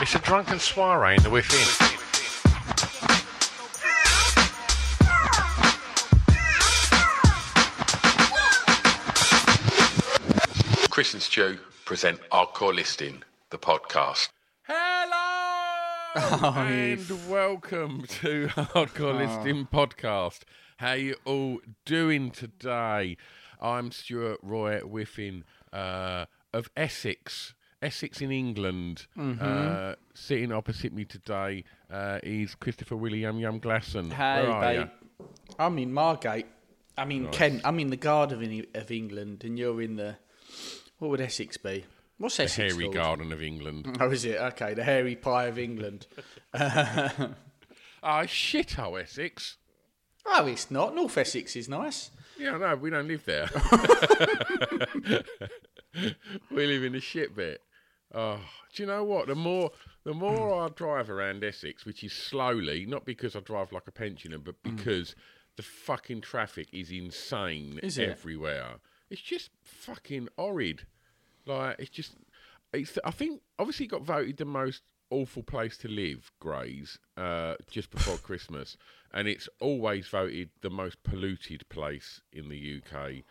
It's a drunken soiree in the within. Chris and Stu present our core listing, the podcast. Hello and welcome to Hardcore Listing Podcast. How you all doing today? I'm Stuart Roy Whiffin uh, of Essex, Essex in England. Uh, sitting opposite me today uh, is Christopher William Yum Glasson. Hey, Where are babe. I'm in Margate. I'm in Nice. Kent. I'm in the Garden of, of England, and you're in the. What would Essex be? What's Essex? The hairy called? garden of England. Oh, is it? Okay, the hairy pie of England. Ah, shit, oh, Essex. Oh, it's not. North Essex is nice. Yeah, no, we don't live there. we live in the shit bit. Oh, do you know what? The more the more I drive around Essex, which is slowly, not because I drive like a pensioner, but because the fucking traffic is insane Is it? everywhere. It's just fucking horrid. Like it's just, it's. I think obviously it got voted the most awful place to live, Grays, uh, just before Christmas, and it's always voted the most polluted place in the UK.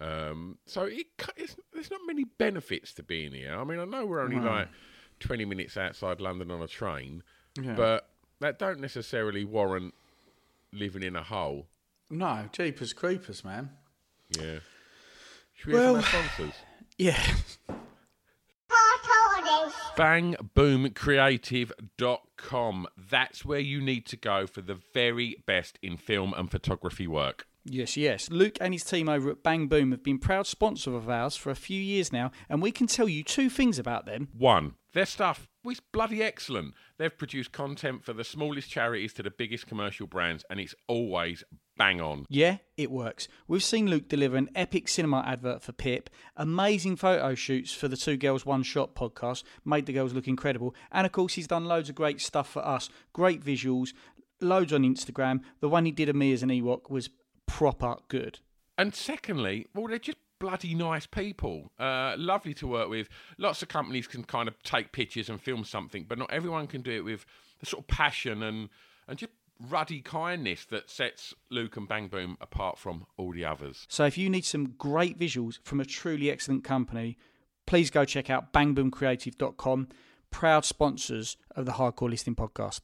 Um, so it, it's, there's not many benefits to being here. I mean, I know we're only like 20 minutes outside London on a train, but that don't necessarily warrant living in a hole. No, Jeepers Creepers, man. Yeah. Should we have Well- some sponsors? Yeah. Bangboomcreative.com. That's where you need to go for the very best in film and photography work. Yes, yes. Luke and his team over at Bang Boom have been proud sponsors of ours for a few years now, and we can tell you two things about them. One, their stuff is bloody excellent. They've produced content for the smallest charities to the biggest commercial brands, and it's always bang on. Yeah, it works. We've seen Luke deliver an epic cinema advert for Pip, amazing photo shoots for the Two Girls One Shot podcast, made the girls look incredible, and of course, he's done loads of great stuff for us. Great visuals, loads on Instagram. The one he did of me as an Ewok was proper good. And secondly, well, they're just bloody nice people. Uh, lovely to work with. Lots of companies can kind of take pictures and film something, but not everyone can do it with the sort of passion and, and just ruddy kindness that sets Luke and Bang Boom apart from all the others. So if you need some great visuals from a truly excellent company, please go check out bangboomcreative.com, proud sponsors of the Hardcore Listing podcast.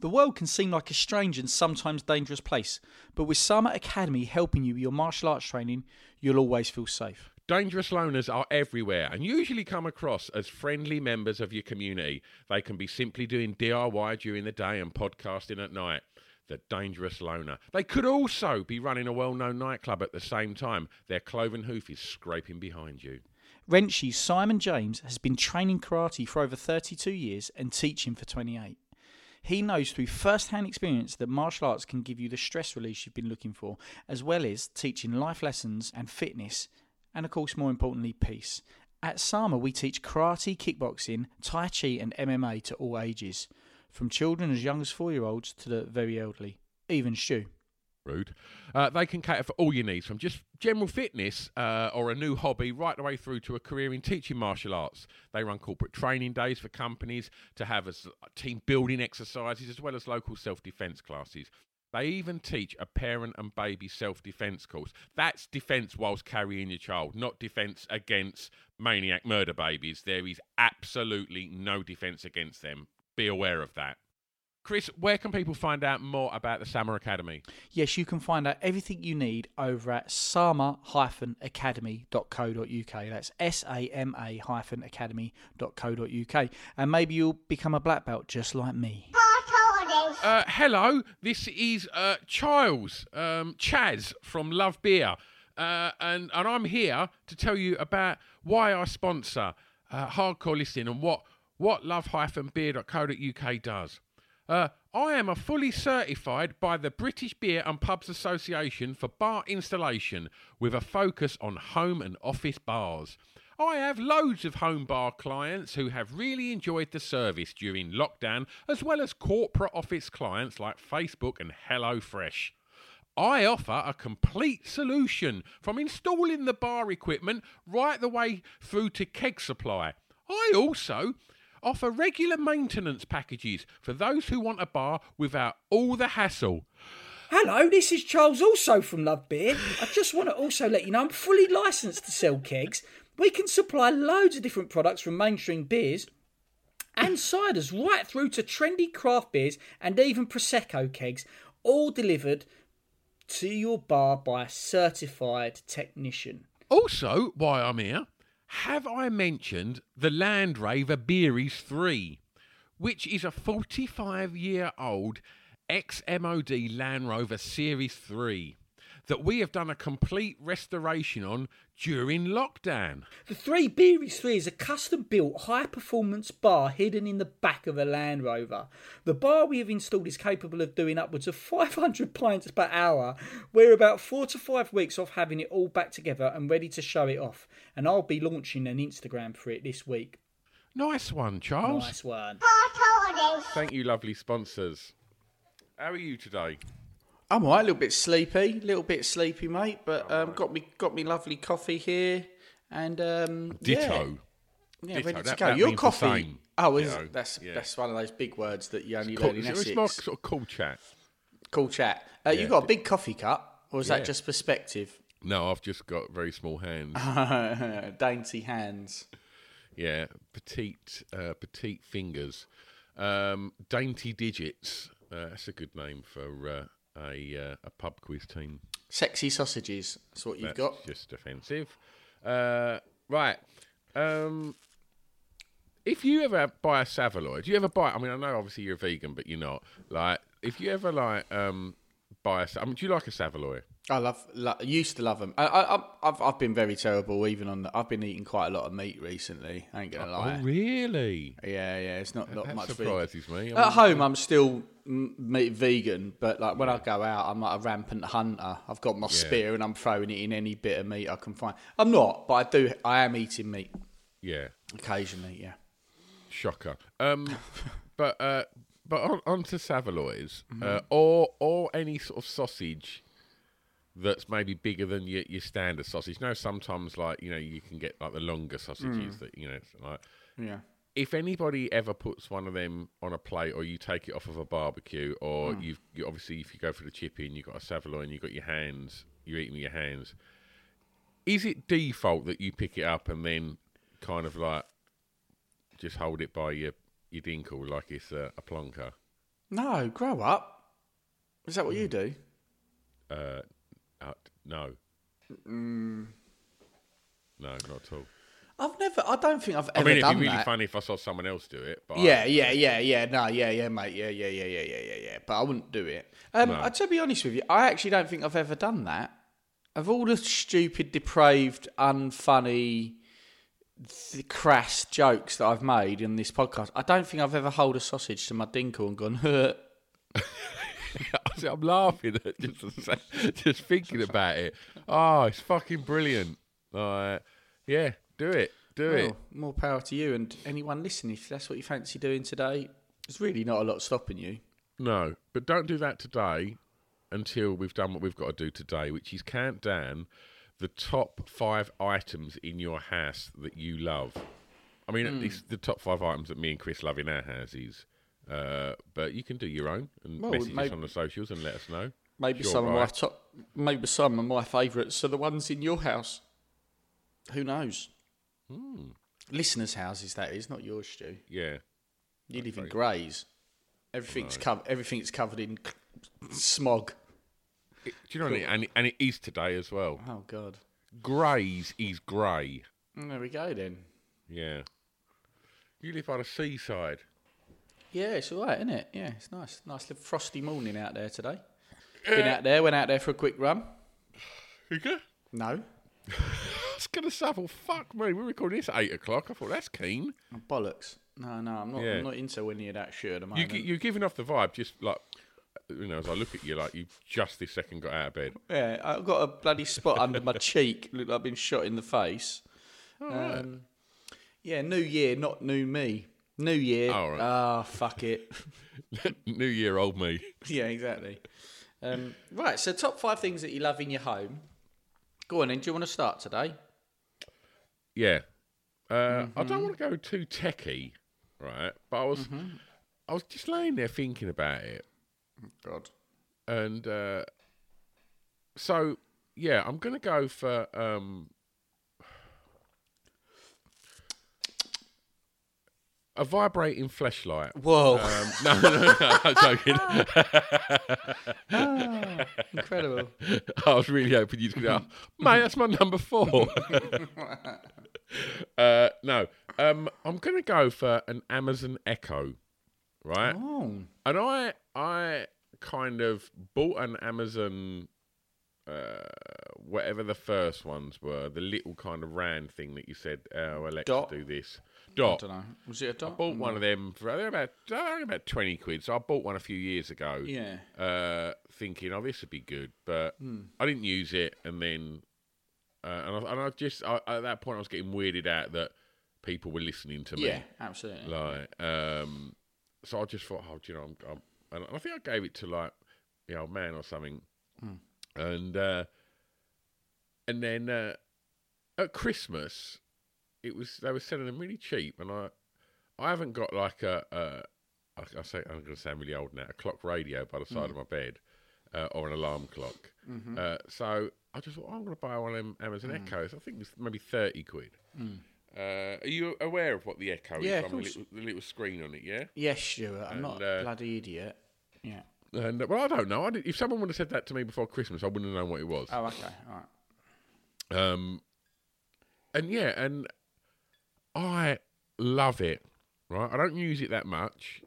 The world can seem like a strange and sometimes dangerous place, but with Sama Academy helping you with your martial arts training, you'll always feel safe. Dangerous loners are everywhere and usually come across as friendly members of your community. They can be simply doing DIY during the day and podcasting at night. The dangerous loner. They could also be running a well known nightclub at the same time. Their cloven hoof is scraping behind you. Wrenchy's Simon James has been training karate for over 32 years and teaching for 28. He knows through first hand experience that martial arts can give you the stress release you've been looking for, as well as teaching life lessons and fitness, and of course, more importantly, peace. At Sama, we teach karate, kickboxing, Tai Chi, and MMA to all ages, from children as young as four year olds to the very elderly, even Stu. Rude. Uh, they can cater for all your needs, from just general fitness uh, or a new hobby, right the way through to a career in teaching martial arts. They run corporate training days for companies to have as team building exercises as well as local self defence classes. They even teach a parent and baby self defense course. That's defense whilst carrying your child, not defense against maniac murder babies. There is absolutely no defense against them. Be aware of that. Chris, where can people find out more about the Sama Academy? Yes, you can find out everything you need over at sama-academy.co.uk. That's S-A-M-A hyphen academy.co.uk. And maybe you'll become a black belt just like me. Uh, hello, this is uh, Charles um, Chaz from Love Beer, uh, and and I'm here to tell you about why I sponsor uh, hardcore listening and what what love-beer.co.uk does. Uh, I am a fully certified by the British Beer and Pubs Association for bar installation with a focus on home and office bars. I have loads of home bar clients who have really enjoyed the service during lockdown, as well as corporate office clients like Facebook and HelloFresh. I offer a complete solution from installing the bar equipment right the way through to keg supply. I also offer regular maintenance packages for those who want a bar without all the hassle. Hello, this is Charles, also from Love Beer. I just want to also let you know I'm fully licensed to sell kegs. We can supply loads of different products from mainstream beers and ciders right through to trendy craft beers and even Prosecco kegs, all delivered to your bar by a certified technician. Also, why I'm here, have I mentioned the Land Rover Beeries 3, which is a 45 year old ex MOD Land Rover Series 3 that we have done a complete restoration on during lockdown? The Three Beeries 3 is a custom built high performance bar hidden in the back of a Land Rover. The bar we have installed is capable of doing upwards of 500 pints per hour. We're about four to five weeks off having it all back together and ready to show it off. And I'll be launching an Instagram for it this week. Nice one, Charles. Nice one. Thank you, lovely sponsors. How are you today? I'm alright, a little bit sleepy, a little bit sleepy, mate. But um, got me got me lovely coffee here, and um, Ditto. yeah, yeah Ditto. ready to That- go. that Your coffee. same, oh, you know, that's yeah. that's one of those big words that you only Cool. learn in It's, Essex. it's sort of cool chat. Cool chat. Uh, Yeah. You got a big coffee cup, or is that just perspective? No, I've just got very small hands. Dainty hands. Yeah, petite, uh, petite fingers, um, dainty digits. Uh, that's a good name for uh, a uh, a pub quiz team. Sexy sausages. That's what you've That's got. just offensive. Uh, right. Um, if you ever buy a Saveloy, do you ever buy? I mean, I know obviously you're a vegan, but you're not. Like, if you ever like um, buy a, I mean, do you like a Saveloy? I love, lo- used to love them. I, I, I've, I've been very terrible. Even on, the, I've been eating quite a lot of meat recently. I ain't gonna lie. Oh, really? Yeah, yeah. It's not not That much. vegan. surprises me. I mean, At home, I'm still meat vegan, but like when I go out, I'm like a rampant hunter. I've got my spear and I'm throwing it in any bit of meat I can find. I'm not, but I do. I am eating meat yeah. occasionally. Yeah. Shocker. Um, but uh, but on, on to Saveloys, uh, or or any sort of sausage that's maybe bigger than your, your standard sausage. Know, sometimes like you know you can get like the longer sausages mm. that you know it's like. Yeah. If anybody ever puts one of them on a plate, or you take it off of a barbecue, or mm. you've you, obviously if you go for the chippy and you've got a Saveloy and you've got your hands, you're eating with your hands. Is it default that you pick it up and then kind of like just hold it by your your dinkle like it's a, a plonker? No, grow up. Is that what you mm. do? Uh, uh, no. No, not at all. I've never. I don't think I've ever. I mean, it'd done be really that. funny if I saw someone else do it. But Yeah, yeah, yeah, yeah. No, yeah, yeah, mate. Yeah, yeah, yeah, yeah, yeah, yeah, yeah. But I wouldn't do it. Um, No. uh, to be honest with you, I actually don't think I've ever done that. Of all the stupid, depraved, unfunny, th- crass jokes that I've made in this podcast, I don't think I've ever held a sausage to my dinkle and gone. I'm laughing at just just thinking about it. Oh, it's fucking brilliant. Like, yeah, do it, do it. More power to you and anyone listening. If that's what you fancy doing today, there's really not a lot stopping you. No, but don't do that today until we've done what we've got to do today, which is count down the top five items in your house that you love. I mean, it's mm. the top five items that me and Chris love in our houses. Uh, but you can do your own and Well, message us maybe- on the socials and let us know. Maybe Sure, some of my top, maybe some of my favourites are the ones in your house. Who knows? Listeners' houses, that is, not yours, Stu. Yeah. You live in Grays. Everything's covered. Everything's covered in smog. Do you know what I mean? And, and it is today as well. Oh God. Grays is grey. There we go then. Yeah. You live by the seaside. Yeah, it's all right, isn't it? Yeah, it's nice. Nice little frosty morning out there today. Been out there, went out there for a quick run. You good? No. I was going to say, well, fuck me. We're recording this at 8 o'clock. I thought, that's keen. Bollocks. No, no, I'm not. Yeah. I'm not into any of that shit at the You, moment. gi- you're giving off the vibe just like, you know, as I look at you, like you just this second got out of bed. yeah, I've got a bloody spot under my cheek. Look like I've been shot in the face. Oh, Um, yeah, new year, not new me. New year. Oh, right. Ah, fuck it. New year, old me. yeah, exactly. Um, right, so top five things that you love in your home. Go on then. Do you want to start today? Yeah. Uh, I Mm-hmm. don't want to go too techie, right? But I was, Mm-hmm. I was just laying there thinking about it, God. and uh, so yeah, I'm gonna go for um, a vibrating flashlight. Whoa. Um, no, no, no, I'm joking. Incredible. I was really hoping you'd go, mate, that's my number four. uh, no, um, I'm going to go for an Amazon Echo, right? Oh. And I, I kind of bought an Amazon, uh, whatever the first ones were, the little kind of round thing that you said, oh, Alexa, Dot? do this. I don't know. Was it a dot? I bought one of them for they're about they're about twenty quid. So I bought one a few years ago. Yeah. Uh, thinking, oh, this would be good, but Hmm. I didn't use it, and then uh, and I, and I just I, at that point I was getting weirded out that people were listening to me. Yeah, absolutely. Like, um, so I just thought, oh, do you know, I'm, I'm, and I think I gave it to like the old man or something, and uh, and then uh, at Christmas, it was they were selling them really cheap, and I I haven't got like a, a I, I say I'm going to sound really old now, a clock radio by the side of my bed. Uh, or an alarm clock. Uh, so I just thought, oh, I'm going to buy one of them Amazon Echoes. I think it's maybe 30 quid. Uh, are you aware of what the Echo Yeah, is? on the little, the little screen on it, yeah? Yes, Stuart. I'm not a uh, bloody idiot. Yeah. And uh, well, I don't know. I if someone would have said that to me before Christmas, I wouldn't have known what it was. Oh, okay. All right. Um, and yeah, and I love it. Right, I don't use it that much,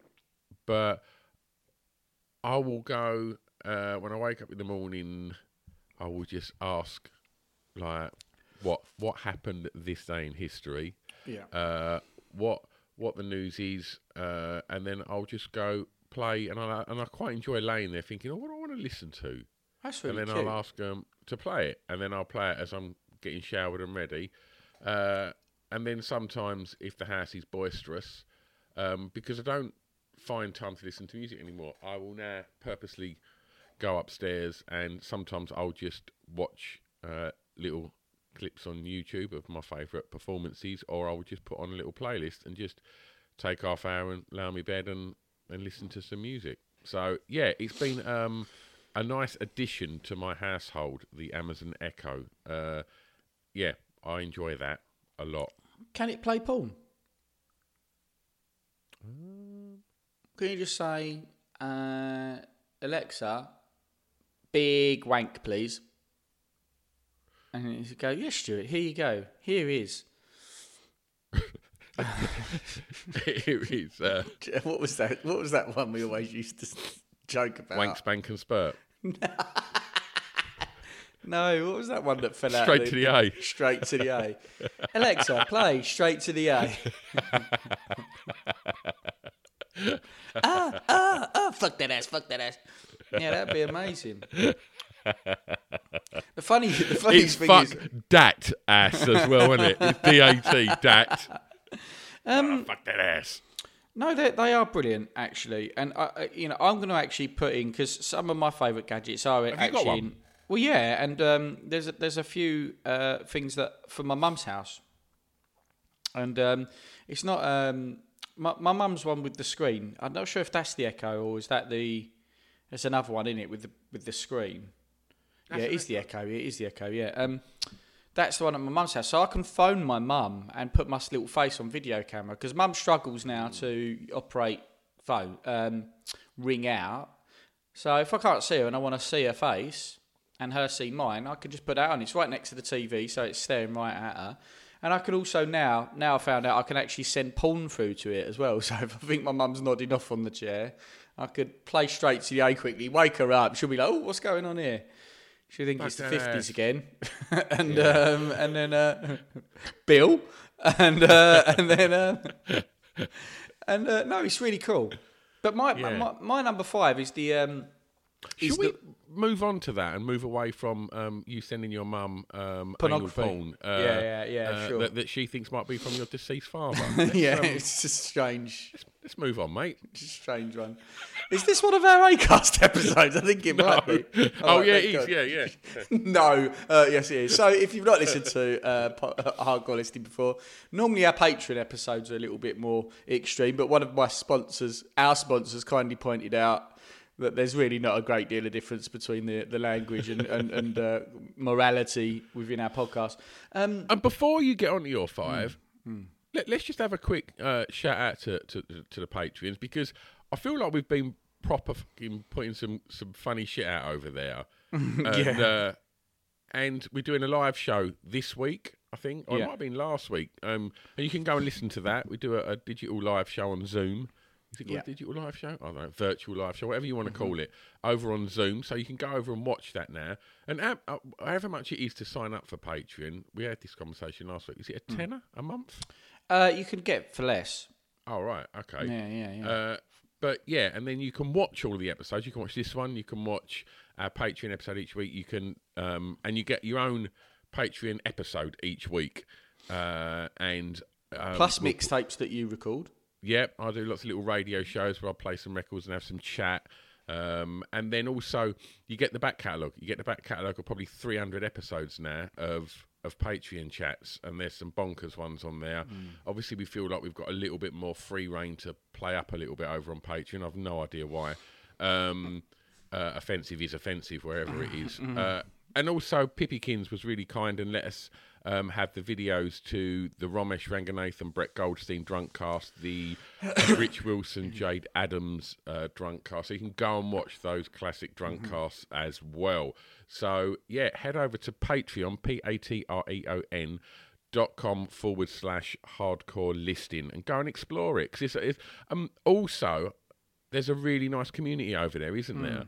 but I will go uh, when I wake up in the morning. I will just ask, like, what what happened this day in history? Yeah. uh, what what the news is, uh, and then I'll just go play, and I and I quite enjoy laying there thinking, oh, what do I want to listen to, That's really and then cute. I'll ask them to play it, and then I'll play it as I'm getting showered and ready, uh, and then sometimes if the house is boisterous, um, because I don't find time to listen to music anymore, I will now purposely go upstairs, and sometimes I'll just watch uh, little clips on YouTube of my favourite performances, or I'll just put on a little playlist and just take half hour and lay on my bed and, and listen to some music. So yeah, it's been um, a nice addition to my household, the Amazon Echo. Uh, yeah, I enjoy that a lot. Can it play porn? Um, Can you just say, uh, Alexa, big wank, please? And then you go, yes, Stuart, here you go. Here is. Here is uh, What was that? What was that one we always used to joke about? Wank, Spank and Spurt. No, what was that one that fell out? Straight to the A. Straight to the A. Alexa, play straight to the A. ah, ah, ah, fuck that ass, fuck that ass. Yeah, that'd be amazing. The funny, the It's funniest thing fuck is, dat ass as well, isn't it? It's D A T dat. Um, Ah, fuck that ass. no, they they are brilliant actually, and I, you know, I'm going to actually put in because some of my favourite gadgets are got actually. Well, yeah, and um, there's a, there's a few uh, things that for my mum's house, and um, it's not um, My my mum's one with the screen. I'm not sure if that's the Echo or is that the. There's another one in it with the with the screen. yeah, it is the Echo. It is the Echo. Yeah. Um, that's the one at my mum's house. So I can phone my mum and put my little face on video camera because mum struggles now to operate phone um, ring out. So if I can't see her and I want to see her face and her see mine, I can just put that on. It's right next to the TV, so it's staring right at her. And I can also now, now I found out I can actually send porn through to it as well. So if I think my mum's nodding off on the chair, I could play straight to the A quickly, wake her up. She'll be like, "Oh, what's going on here?" She'll think it's the fifties again, and um, and then uh, Bill, and uh, and then uh, and uh, no, it's really cool. But my, Yeah. my my number five is the um, Should we the, move on to that and move away from um, you sending your mum um, Pornography. porn? uh, Yeah, yeah, yeah, uh, sure. That, that she thinks might be from your deceased father. Yeah, um, it's just strange. let's move on, mate. It's a strange one. Is this one of our Acast episodes? I think it might be. oh Alright, yeah, it is. Yeah, yeah. no, uh, yes, it is. So, if you've not listened to uh, uh, Hardcore Listing before, normally our Patreon episodes are a little bit more extreme, but one of my sponsors, our sponsors, kindly pointed out that there's really not a great deal of difference between the, the language and, and, and uh, morality within our podcast. Um, And before you get on to your five, Hmm. Let, us just have a quick uh, shout out to, to to the Patreons because I feel like we've been proper fucking putting some some funny shit out over there. and, uh, and we're doing a live show this week, I think, or Yeah. it might have been last week. Um, and you can go and listen to that. We do a, a digital live show on Zoom. Is it called Yeah. a digital live show? I don't know, virtual live show, whatever you want to Mm-hmm. call it, over on Zoom. So you can go over and watch that now. And how- uh, however much it is to sign up for Patreon, we had this conversation last week. Is it a Mm. tenner a month? uh, you can get for less. Oh, right. Okay. Yeah, yeah, yeah. Uh, but yeah, and then you can watch all of the episodes. You can watch this one. You can watch our Patreon episode each week. You can, um, and you get your own Patreon episode each week. Uh, and um, Plus we'll- mixtapes that you record. Yep, I do lots of little radio shows where I play some records and have some chat. Um, and then also you get the back catalogue. You get the back catalogue of probably 300 episodes now of of Patreon chats, and there's some bonkers ones on there. Obviously, we feel like we've got a little bit more free reign to play up a little bit over on Patreon. I've no idea why. Um, uh, offensive is offensive wherever it is. Uh, and also, Pippykins was really kind and let us um, have the videos to the Romesh Ranganathan, Brett Goldstein drunk cast, the Rich Wilson, Jade Adams uh, drunk cast. So you can go and watch those classic drunk casts as well. So, yeah, head over to Patreon, P A T R E O N dot com forward slash hardcore listing and go and explore it. 'Cause it's, it's, um, also, there's a really nice community over there, isn't there?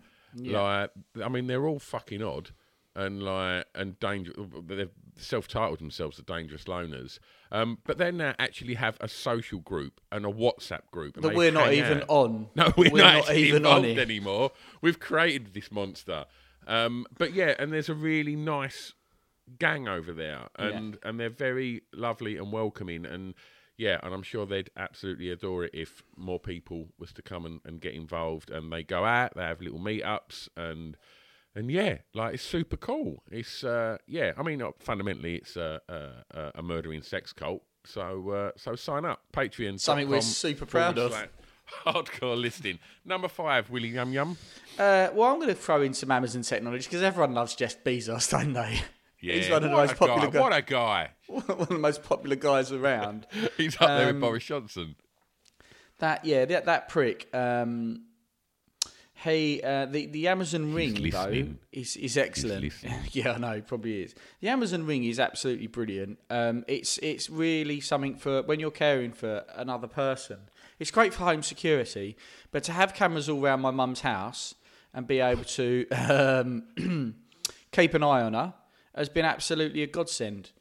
Like, I mean, they're all fucking odd and like and dangerous. They've self-titled themselves the Dangerous Loners, um, but they now actually have a social group and a WhatsApp group That we're not even out. on. No, we're, We're not, not even on it. anymore. We've created this monster. Um, but yeah, and there's a really nice gang over there, and and they're very lovely and welcoming, and yeah, and I'm sure they'd absolutely adore it if more people was to come and, and get involved, and they go out, they have little meetups, and and yeah, like it's super cool. It's uh, yeah, I mean, uh, fundamentally, it's a a, a- murdering sex cult. So uh, so sign up, Patreon. Something we're super proud of. Hardcore listing number five, Willie Yum Yum. Uh, well, I'm going to throw in some Amazon technology because everyone loves Jeff Bezos, don't they? Yeah, He's one of the most a guy, popular What a guy! one of the most popular guys around. He's up there with Um, Boris Johnson. That yeah, that that prick. Um, he uh, the the Amazon Ring though is is excellent. yeah, I know, probably is. The Amazon Ring is absolutely brilliant. Um, it's it's really something for when you're caring for another person. It's great for home security, but to have cameras all around my mum's house and be able to um, keep an eye on her has been absolutely a godsend.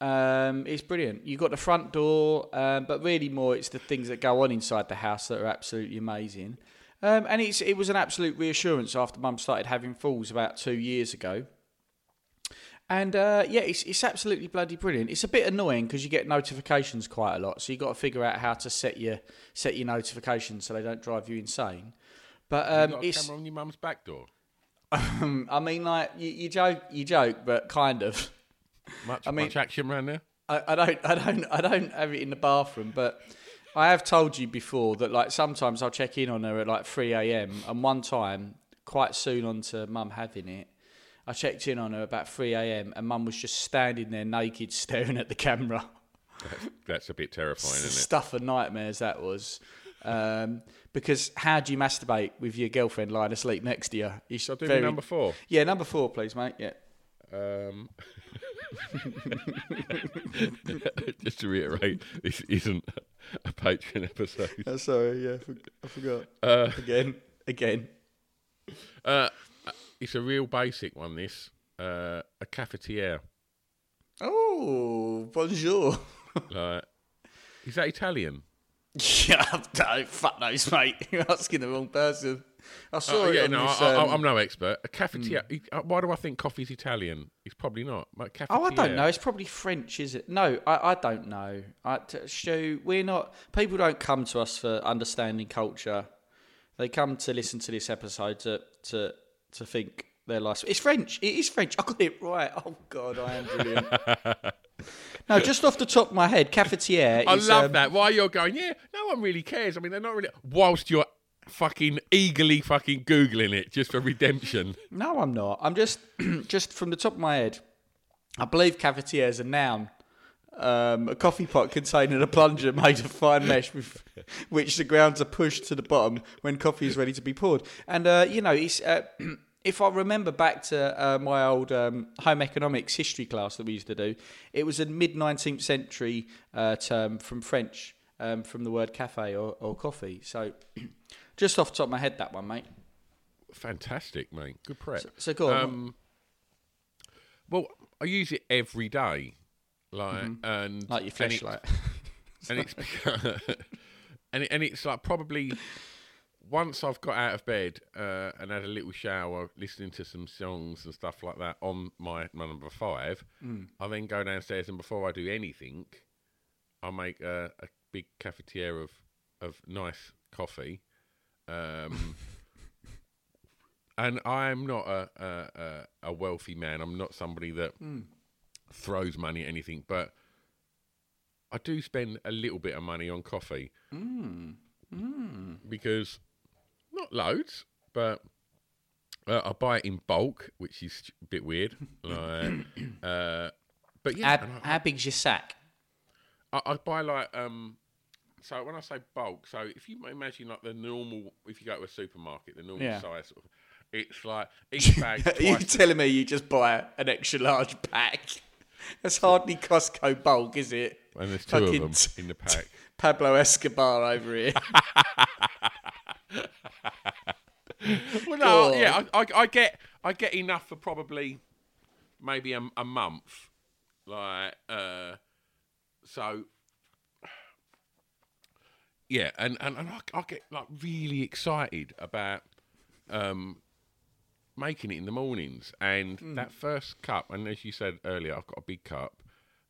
Um, it's brilliant. You've got the front door, um, but really more it's the things that go on inside the house that are absolutely amazing. Um, and it's it was an absolute reassurance after Mum started having falls about two years ago. And uh, yeah, it's it's absolutely bloody brilliant. It's a bit annoying because you get notifications quite a lot, so you've got to figure out how to set your set your notifications so they don't drive you insane. But you um, got a it's camera on your mum's back door. I mean like you, you joke you joke, but kind of. Much, I mean- much action around there. I, I don't, I don't, I don't have it in the bathroom, but I have told you before that like sometimes I'll check in on her at like three a.m. and one time, quite soon onto Mum having it, I checked in on her about three a.m. and Mum was just standing there naked, staring at the camera. That's a bit terrifying, isn't it? Stuff of nightmares that was. Um, because how do you masturbate with your girlfriend lying asleep next to you? It's Shall I do very- number four? Yeah, number four, please, mate. Yeah. Um, just to reiterate, this isn't a Patreon episode. Oh, sorry, yeah, I forgot. Uh, Again, again. uh, it's a real basic one. This uh, a cafetiere. Oh, bonjour. Like, is that Italian? yeah, no, fuck knows, mate. You're asking the wrong person. I saw Oh, it yeah, on no, this, I, um, I, I'm no expert. A cafetiere. uh, Why do I think coffee's Italian? It's probably not. Cafetiere. Oh, I don't know. It's probably French, is it? No, I, I don't know. I, Stu, we're not. People don't come to us for understanding culture. They come to listen to this episode to to to think their life. It's French. It is French. I got it right. Oh God, I am brilliant. no, just off the top of my head, cafetiere. I is, love um, that. Why you're going? Yeah, no one really cares. I mean, they're not really. Whilst you're fucking eagerly fucking googling it just for redemption. No, I'm not. I'm just just from the top of my head. I believe cafetiere is a noun. Um, a coffee pot containing a plunger made of fine mesh with which the grounds are pushed to the bottom when coffee is ready to be poured. And uh, you know, uh, if I remember back to uh, my old um, home economics history class that we used to do, it was a mid 19th century uh, term from French, um, from the word cafe or, or coffee. So, just off the top of my head, that one, mate. Fantastic, mate. Good prep. So go on. Um, well, I use it every day, like and Mm-hmm. like your and it- flashlight. and it's and it, and it's like probably once I've got out of bed uh, and had a little shower, listening to some songs and stuff like that on my, my number five, Mm. I then go downstairs and before I do anything, I make a, a big cafetiere of of nice coffee. Um, and I'm not a, a a a wealthy man. I'm not somebody that throws money at anything, but I do spend a little bit of money on coffee because not loads, but uh, I buy it in bulk, which is a bit weird. like, uh, but yeah, How, and I- how big's your sack? I, I buy like um. So when I say bulk, so if you imagine like the normal, if you go to a supermarket, the normal Yeah. size, sort of, it's like each bag. Are you telling me you just buy an extra large pack? That's hardly Costco bulk, is it? and there's two fucking of them in the pack. Pablo Escobar over here. Well, no, yeah, I, I, I get I get enough for probably maybe a, a month, like uh, so. Yeah, and and, and I, I get like really excited about um, making it in the mornings, and Hmm. that first cup, and as you said earlier, I've got a big cup.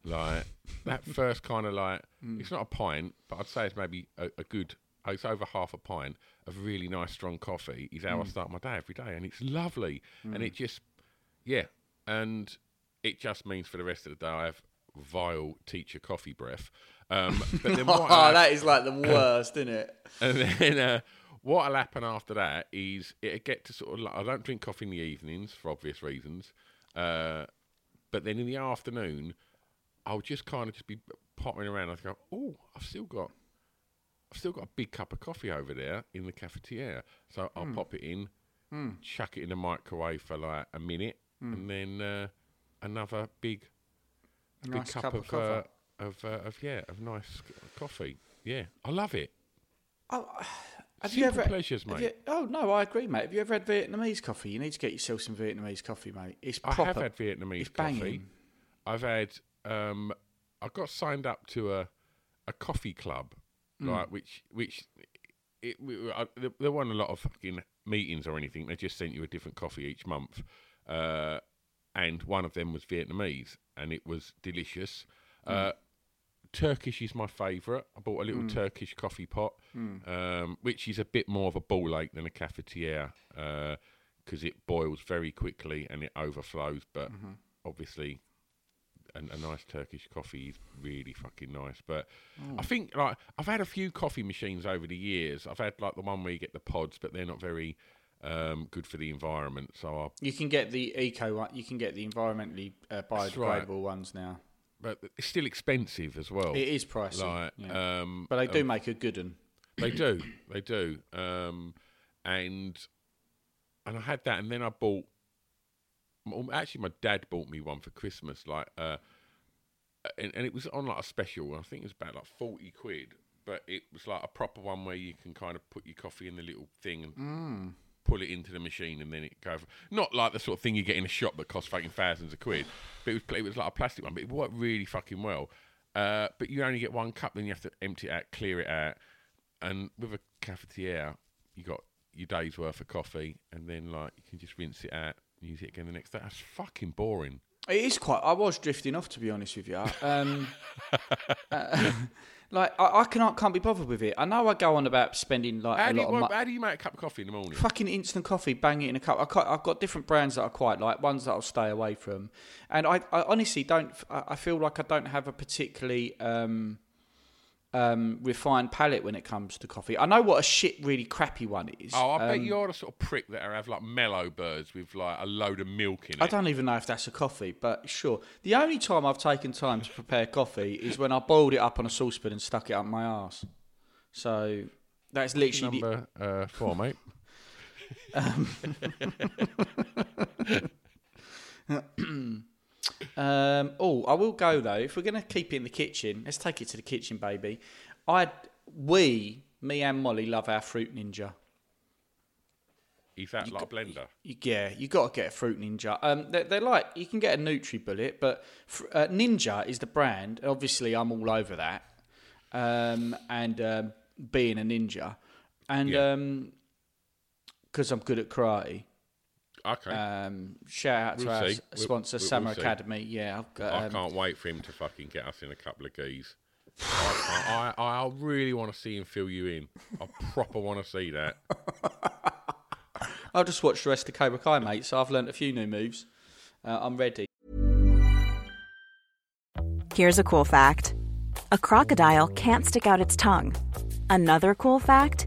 Like that first kind of like Hmm. it's not a pint, but I'd say it's maybe a, a good. It's over half a pint of really nice strong coffee. Is Hmm. how I start my day every day, and it's lovely. And it just, yeah, and it just means for the rest of the day I have vile teacher coffee breath. Um, but then what oh, that is like the worst, isn't it? and then uh, what'll happen after that is it'll get to sort of like, I don't drink coffee in the evenings for obvious reasons, uh, but then in the afternoon I'll just kind of just be pottering around. I go, oh, I've still got, I've still got a big cup of coffee over there in the cafetiere, so I'll pop it in, chuck it in the microwave for like a minute, and then uh, another big, big Nice cup, cup of of. coffee. uh, of, uh, of yeah, of nice coffee. Yeah, I love it. Oh, have Simple you ever? pleasures, mate. you- oh no, I agree, mate. Have you ever had Vietnamese coffee? You need to get yourself some Vietnamese coffee, mate. It's proper. I have had Vietnamese it's coffee. I've had. Um, I got signed up to a a coffee club, like which which it, we- I, there, weren't a lot of fucking meetings or anything. They just sent you a different coffee each month, uh, and one of them was Vietnamese, and it was delicious. Uh, Turkish is my favourite. I bought a little Turkish coffee pot, um, which is a bit more of a ball ache than a cafetiere because it boils very quickly and it overflows. But obviously, a, a nice Turkish coffee is really fucking nice. But Mm. I think like I've had a few coffee machines over the years. I've had like the one where you get the pods, but they're not very um, good for the environment. So I You can get the eco one. You can get the environmentally uh, biodegradable right. ones now. But it's still expensive as well. It is pricey, Like, yeah. um, but they do um, make a good one. They do, they do. Um, and and I had that, and then I bought. Actually, my dad bought me one for Christmas, like, uh, and, and it was on like a special. I think it was about like forty quid, but it was like a proper one where you can kind of put your coffee in the little thing and pull it into the machine, and then it goes. Not like the sort of thing you get in a shop that costs fucking thousands of quid, but it was it was like a plastic one, but it worked really fucking well. Uh, but you only get one cup, then you have to empty it out, clear it out, and with a cafetiere, you got your day's worth of coffee, and then like you can just rinse it out, and use it again the next day. That's fucking boring. It is quite. I was drifting off, to be honest with you. Um, uh, like I, I can't can't be bothered with it. I know I go on about spending like How a do, you, lot of what, money. how do you make a cup of coffee in the morning? Fucking instant coffee, bang it in a cup. I I've got different brands that I quite like, ones that I'll stay away from, and I, I honestly don't. I I feel like I don't have a particularly um, um, refined palate when it comes to coffee. I know what a shit, really crappy one is. Oh, I bet Um, you're the sort of prick that have like mellow birds with like a load of milk in it. I don't even know if that's a coffee, but sure. The only time I've taken time to prepare coffee is when I boiled it up on a saucepan and stuck it up my arse. So that's literally the, Number uh, four, mate. Um, oh, I will go though. If we're going to keep it in the kitchen, let's take it to the kitchen, baby. I, we, me and Molly love our fruit ninja. Is that like a blender? You, yeah, you got to get a fruit ninja. Um, they're, they're like you can get a NutriBullet, but fr- uh, Ninja is the brand. Obviously, I'm all over that. Um, and um, being a ninja, and Yeah. because I'm good at karate. Okay. Um, shout out to We'll our see. s- We'll- sponsor, we'll- Sama we'll see. Academy. Yeah, I've got. I Um, can't wait for him to fucking get us in a couple of geese. I, I, I really want to see him fill you in. I proper want to see that. I'll just watch the rest of Cobra Kai, mate. So I've learnt a few new moves. Uh, I'm ready. Here's a cool fact a crocodile can't stick out its tongue. Another cool fact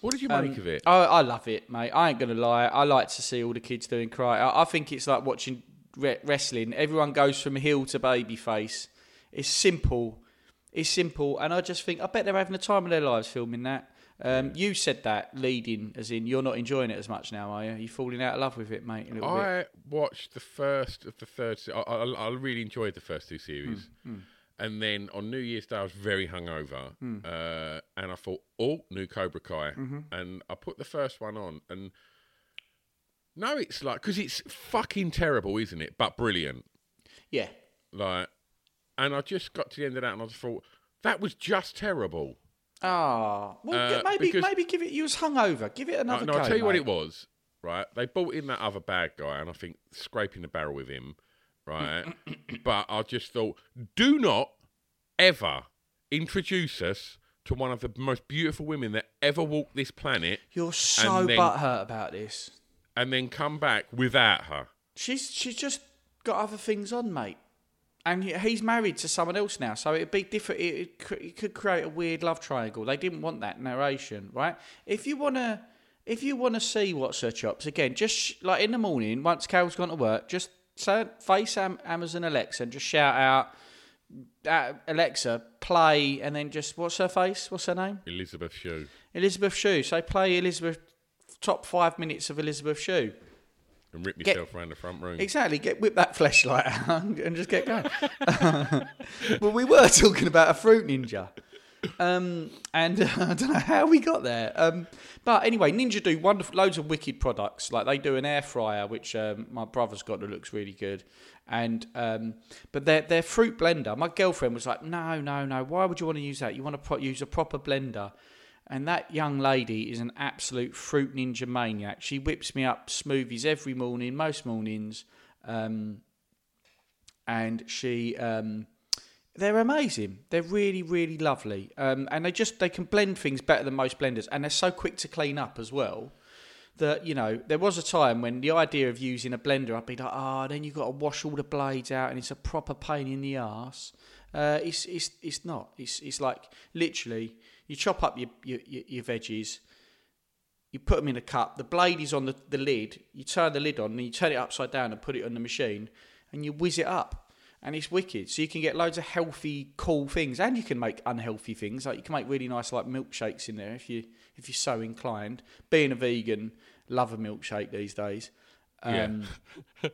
What did you Um, make of it? I, I love it, mate. I ain't gonna lie. I like to see all the kids doing karate. I, I think it's like watching re- wrestling. Everyone goes from heel to baby face. It's simple. It's simple, and I just think I bet they're having the time of their lives filming that. Um, you said that leading, as in you're not enjoying it as much now, are you? You're falling out of love with it, mate. A little bit. I watched the first of the third. I, I, I really enjoyed the first two series, Hmm, and then on New Year's Day I was very hungover, Hmm. uh, and I thought, "Oh, new Cobra Kai," Mm-hmm. and I put the first one on, and no, it's like because it's fucking terrible, isn't it? But brilliant, Yeah. like, and I just got to the end of that, and I just thought that was just terrible. Ah, well, Uh, maybe because- maybe give it. You was hungover. Give it another no, go. I'll tell you what it was, right? They brought in that other bad guy, and I think scraping the barrel with him, right? but I just thought, do not ever, introduce us to one of the most beautiful women that ever walked this planet, You're so then- butthurt about this. and then come back without her. She's she's just got other things on, mate. And he- he's married to someone else now, so it'd be different. It, it, it could create a weird love triangle. They didn't want that narration, right? If you wanna, if you wanna see what's her chops again, just sh- like in the morning, once Carol's gone to work, just say, face Am- Amazon Alexa and just shout out, uh, Alexa, play, and then just what's her face? What's her name? Elisabeth Shue. Elisabeth Shue. So play Elisabeth. Top five minutes of Elisabeth Shue. And rip Get- yourself around the front room. Exactly. Get whip that flashlight out and just get going. well, we were talking about a fruit ninja, um, and uh, I don't know how we got there. Um, but anyway, Ninja do wonderful, loads of wicked products. Like they do an air fryer, which um, my brother's got that looks really good, and um, but their their fruit blender. My girlfriend was like, "No, no, no. Why would you want to use that? You want to pro- use a proper blender." And that young lady is an absolute fruit ninja maniac. She whips me up smoothies every morning, most mornings. Um, and she, um, they're amazing. They're really, really lovely. Um, and they just, they can blend things better than most blenders. And they're so quick to clean up as well. That, you know, there was a time when the idea of using a blender, I'd be like, oh, then you've got to wash all the blades out and it's a proper pain in the ass. Uh, it's, it's, it's not. It's, it's like literally, you chop up your, your, your your veggies, you put them in a cup. The blade is on the, the lid. You turn the lid on, and you turn it upside down and put it on the machine, and you whiz it up, and it's wicked. So you can get loads of healthy, cool things, and you can make unhealthy things. Like you can make really nice like milkshakes in there if you if you're so inclined. Being a vegan, love a milkshake these days. Um,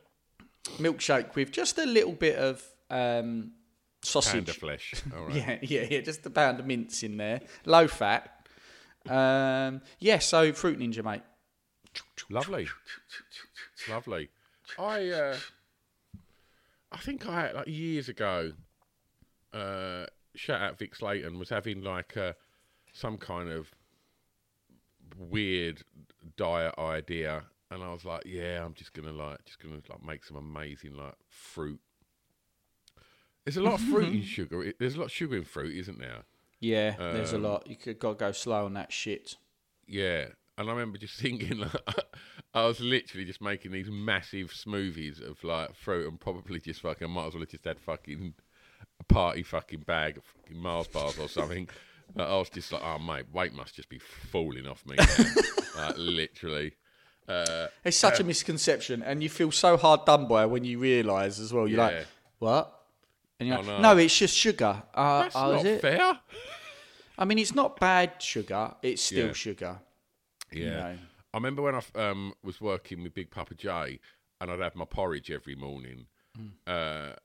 milkshake with just a little bit of um, sausage. Panda flesh. All right. Yeah, yeah, yeah. Just a pound of mince in there, low fat. Um, yeah, so fruit ninja, mate. Lovely. Lovely. I uh, I think I like years ago. Uh, shout out Vic Slayton was having like uh, some kind of weird diet idea, and I was like, yeah, I'm just gonna like just gonna like make some amazing like fruit. There's a lot of fruit in sugar. There's a lot of sugar in fruit, isn't there? Yeah, there's a Um, lot. You could gotta go slow on that shit. Yeah, and I remember just thinking, like, I was literally just making these massive smoothies of like fruit, and probably just fucking might as well have just had fucking a party fucking bag of fucking Mars bars or something. But I was just like, oh mate, weight must just be falling off me, like literally. Uh, It's such a misconception, and you feel so hard done by when you realise as well. You're Yeah. like, what? And you're Oh, like, no. no. it's just sugar. Uh, that's oh, is not it? fair. I mean, it's not bad sugar. It's still Yeah. sugar. Yeah. I remember when I um, was working with Big Papa J and I'd have my porridge every morning. Mm. Uh,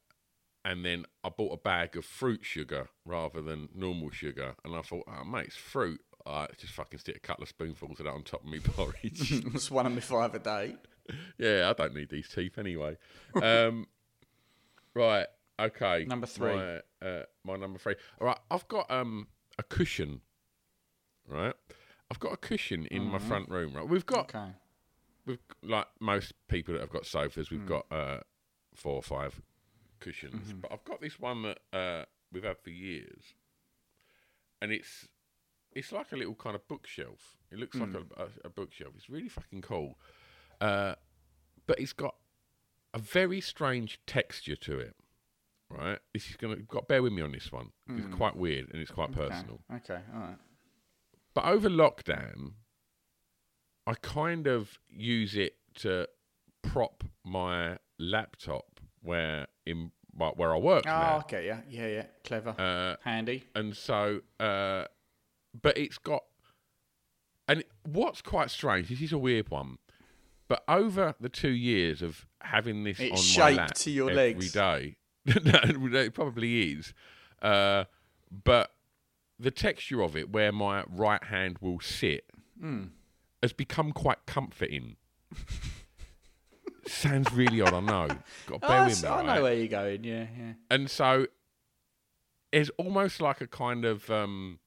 and then I bought a bag of fruit sugar rather than normal sugar. And I thought, oh, mate, it's fruit. I just fucking stick a couple of spoonfuls of that on top of my porridge. it's one of my five a day. yeah, I don't need these teeth anyway. Um, right. Okay. Number three. My, uh, my number three. All right. I've got um, a cushion. Right. I've got a cushion in my front room. Right. We've got Okay. we've like most people that have got sofas, we've got uh, four or five cushions. But I've got this one that uh, we've had for years, and it's it's like a little kind of bookshelf. It looks like a, a, a bookshelf. It's really fucking cool, uh, but it's got a very strange texture to it. Right, this is gonna got bear with me on this one. It's quite weird and it's quite personal. Okay. All right. But over lockdown, I kind of use it to prop my laptop where in where I work Oh, now. okay. Yeah. Yeah. Yeah. Clever. Uh, Handy. and so, uh, but it's got, and what's quite strange. This is a weird one, but over the two years of having this It's on my shaped lap to your every legs. day, no, it probably is. Uh, but the texture of it, where my right hand will sit, Hmm. has become quite comforting. Sounds really odd, I know. Got to bear Oh, with me, I know where you're going. Yeah. Yeah. and so it's almost like a kind of um,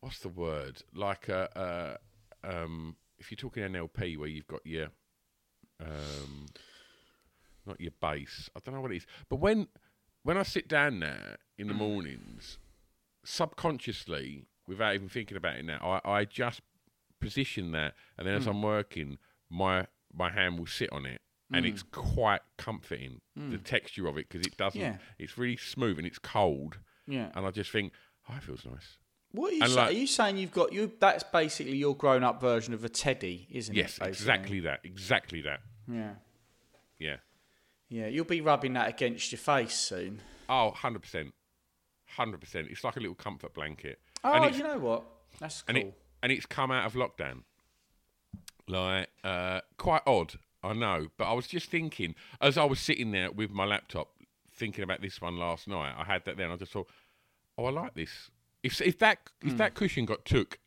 what's the word? Like a, a um, if you're talking NLP, where you've got your um, not your base. I don't know what it is, but when when I sit down there in the mornings, subconsciously, without even thinking about it now, I, I just position that, and then as Hmm. I'm working, my my hand will sit on it, and Hmm. it's quite comforting. The texture of it because it doesn't. Yeah. It's really smooth and it's cold, Yeah. and I just think, oh, it feels nice. What are you, like- are you saying? You've got you. That's basically your grown-up version of a teddy, isn't Yes, it? Yes, exactly that. Exactly that. Yeah. Yeah. Yeah. You'll be rubbing that against your face soon. Oh, 100 percent. Hundred percent. It's like a little comfort blanket. Oh, you know what? That's cool. and it and it's come out of lockdown. Like uh, quite odd, I know. But I was just thinking as I was sitting there with my laptop, thinking about this one last night. I had that there, and I just thought, oh, I like this. If if that if that cushion got took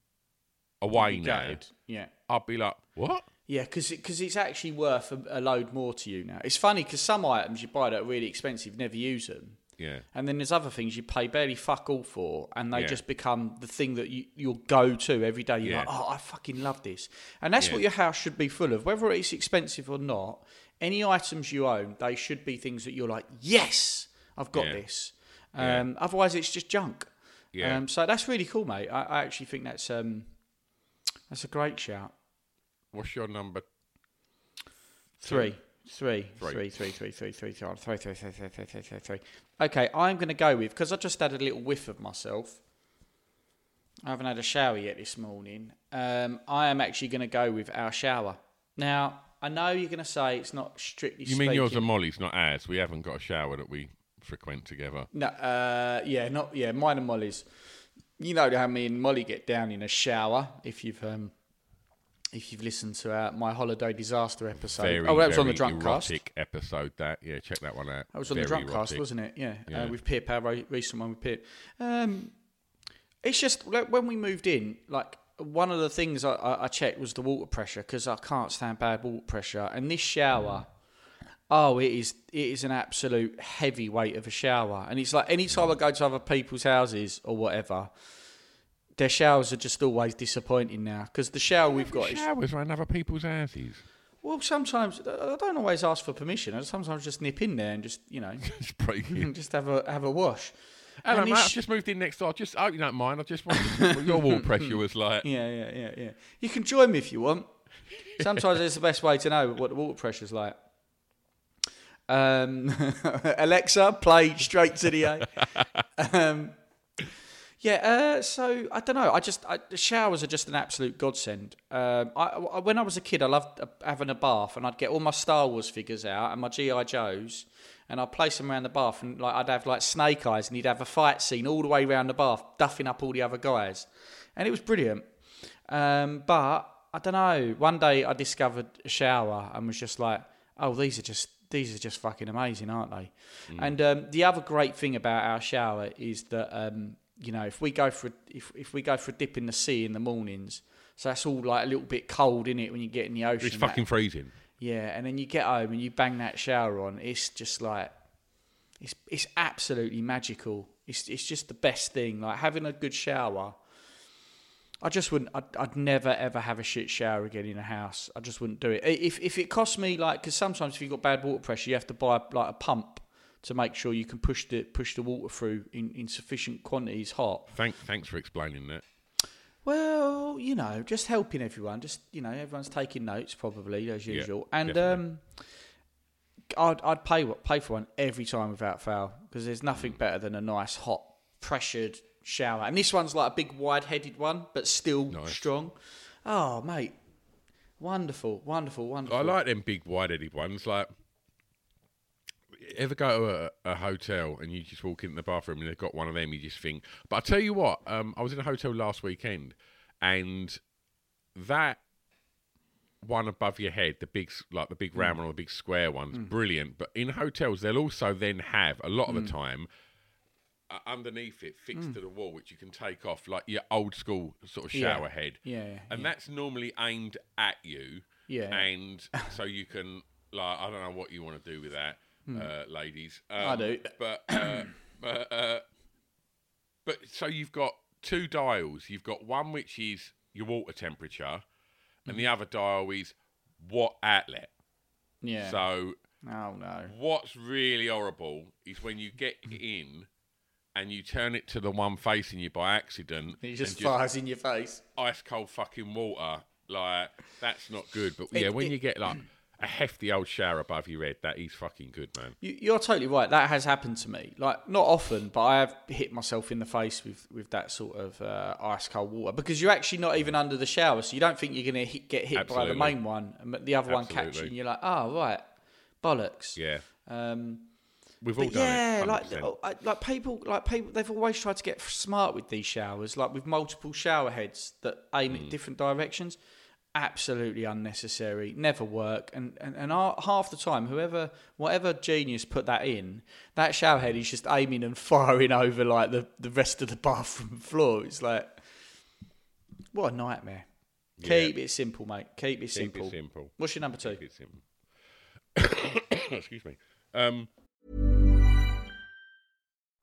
away now. Yeah. I'd be like, what? Yeah, because because it's actually worth a, a load more to you now. It's funny because some items you buy that are really expensive, never use them, Yeah. and then there's other things you pay barely fuck all for, and they Yeah. just become the thing that you you'll go to every day. You're Yeah. like, oh, I fucking love this, and that's Yeah. what your house should be full of, whether it's expensive or not. Any items you own, they should be things that you're like, yes, I've got Yeah. this. Yeah. Um, Otherwise, it's just junk. Yeah. Um, so that's really cool, mate. I, I actually think that's um, that's a great shout. What's your number? Three. Three. Three. Three, three, three, three, three, three, three, three, three, three, three, three, three, three. Okay, I'm going to go with, because I just had a little whiff of myself. I haven't had a shower yet this morning. Um, I am actually going to go with our shower. Now, I know you're going to say it's not strictly You mean yours and Molly's, not ours? We haven't got a shower that we frequent together. No, uh, yeah, not yeah, mine and Molly's. You know how me and Molly get down in a shower. If you've um, if you've listened to our, my holiday disaster episode. Very, oh, that was on the drunk cast. episode. That yeah, check that one out. That was on the drunk cast, wasn't it? Yeah, Yeah. Uh, with Pip, our recent one with Pip. Um, it's just like, when we moved in, like one of the things I, I, I checked was the water pressure because I can't stand bad water pressure. And this shower, oh, it is it is an absolute heavyweight of a shower. And it's like any time I go to other people's houses or whatever, their showers are just always disappointing now because the shower we've got is showers around other people's houses. well. Sometimes I don't always ask for permission. I sometimes just nip in there and just you know Just break in. just have a have a wash. Hello, And mate. this I've just moved in next door. Just I hope you don't mind. I just want to your water pressure was like. Yeah, yeah, yeah, yeah. You can join me if you want. Sometimes it's the best way to know what the water pressure's like. Um, Alexa, play straight to the A. um, yeah, uh, so I don't know. I just I, the showers are just an absolute godsend. Um, I, I, when I was a kid, I loved uh, having a bath, and I'd get all my Star Wars figures out and my GI Joes, and I'd place them around the bath, and like I'd have like Snake Eyes, and he'd have a fight scene all the way around the bath, duffing up all the other guys, and it was brilliant. Um, but I don't know. One day I discovered a shower and was just like, oh, these are just these are just fucking amazing, aren't they? And um, the other great thing about our shower is that um, you know if we go for a, if if we go for a dip in the sea in the mornings, so that's all like a little bit cold in it when you get in the ocean. It's that- fucking freezing. yeah, and then you get home and you bang that shower on. It's just like it's it's absolutely magical. It's it's just the best thing. Like having a good shower. I just wouldn't. I'd, I'd never ever have a shit shower again in a house. I just wouldn't do it. If if it cost me like, because sometimes if you've got bad water pressure, you have to buy like a pump to make sure you can push the push the water through in, in sufficient quantities hot. Thank, thanks for explaining that. Well, you know, just helping everyone. Just you know, everyone's taking notes probably as Yeah, usual. and um, I'd I'd pay what pay for one every time without fail because there's nothing better than a nice hot pressured shower. And this one's like a big wide-headed one, but still Nice. strong. Oh, mate, wonderful, wonderful, wonderful. I like them big wide-headed ones. Like, ever go to a, a hotel and you just walk into the bathroom and they've got one of them, you just think. But I tell you what, um, I was in a hotel last weekend, and that one above your head, the big, like the big round one or the big square ones, brilliant. But in hotels, they'll also then have a lot of the time. Uh, underneath it, fixed to the wall, which you can take off, like your old school sort of Yeah. shower head. Yeah, yeah, and that's normally aimed at you. Yeah. And so you can, like, I don't know what you want to do with that, uh, ladies. Um, Hmm. I do. But, uh, but, uh, but so you've got two dials. You've got one which is your water temperature, and Hmm. the other dial is what outlet. yeah. So oh no. what's really horrible is when you get in and you turn it to the one facing you by accident, It just and fires in your face. ice cold fucking water. Like that's not good. But It- yeah, when it- you get like a hefty old shower above your head, that is fucking good, man. You, you're totally right. That has happened to me. Like not often, but I have hit myself in the face with with that sort of uh, ice cold water because you're actually not even under the shower, so you don't think you're going to get hit by the main one, and the other one catches you, and you're like, oh right, bollocks. Yeah, Um, we've all done yeah, it. like 100%. I- like people, like people, they've always tried to get smart with these showers, like with multiple shower heads that aim Mm. at different directions. Absolutely unnecessary, never work, and and, and half the time, whoever, whatever genius put that in, that shower head is just aiming and firing over like the the rest of the bathroom floor. It's like, what a nightmare. Keep it simple, mate. Keep it Keep simple. it simple. What's your number two? Keep it simple. Excuse me. Um,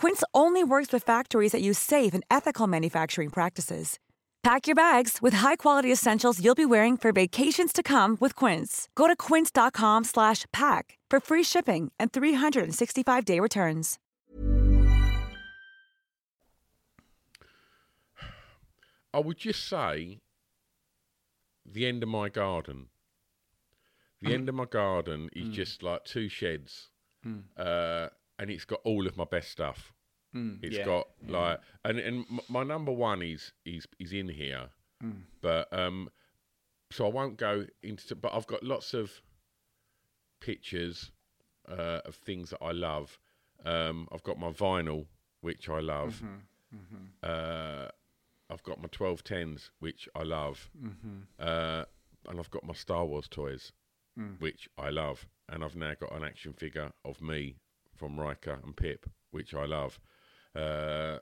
Quince only works with factories that use safe and ethical manufacturing practices. Pack your bags with high-quality essentials you'll be wearing for vacations to come with Quince. Go to quince.com slash pack for free shipping and 365-day returns. I would just say the end of my garden. The end of my garden is Mm. just like two sheds, Mm. uh, and it's got all of my best stuff. Mm, It's yeah, got yeah. like, and and my number one is is is in here, Mm. but um, so I won't go into. But I've got lots of pictures uh, of things that I love. Um, I've got my vinyl, which I love. Mhm, mhm. Uh, I've got my twelve tens, which I love, Mhm. uh, and I've got my Star Wars toys, Mm. which I love, and I've now got an action figure of me from Riker and Pip, which I love. Uh,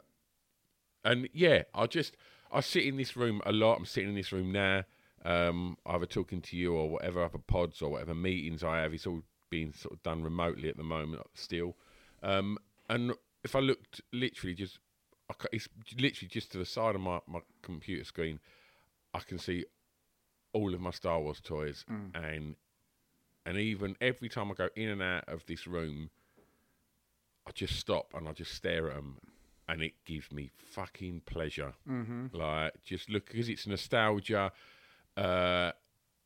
and yeah, I just I sit in this room a lot. I'm sitting in this room now, um, either talking to you or whatever other pods or whatever meetings I have. It's all being sort of done remotely at the moment still. Um, and if I looked literally just, it's literally just to the side of my, my computer screen, I can see all of my Star Wars toys, Mm. and and even every time I go in and out of this room, I just stop and I just stare at them, and it gives me fucking pleasure. Mhm. Like just look because it's nostalgia. Uh,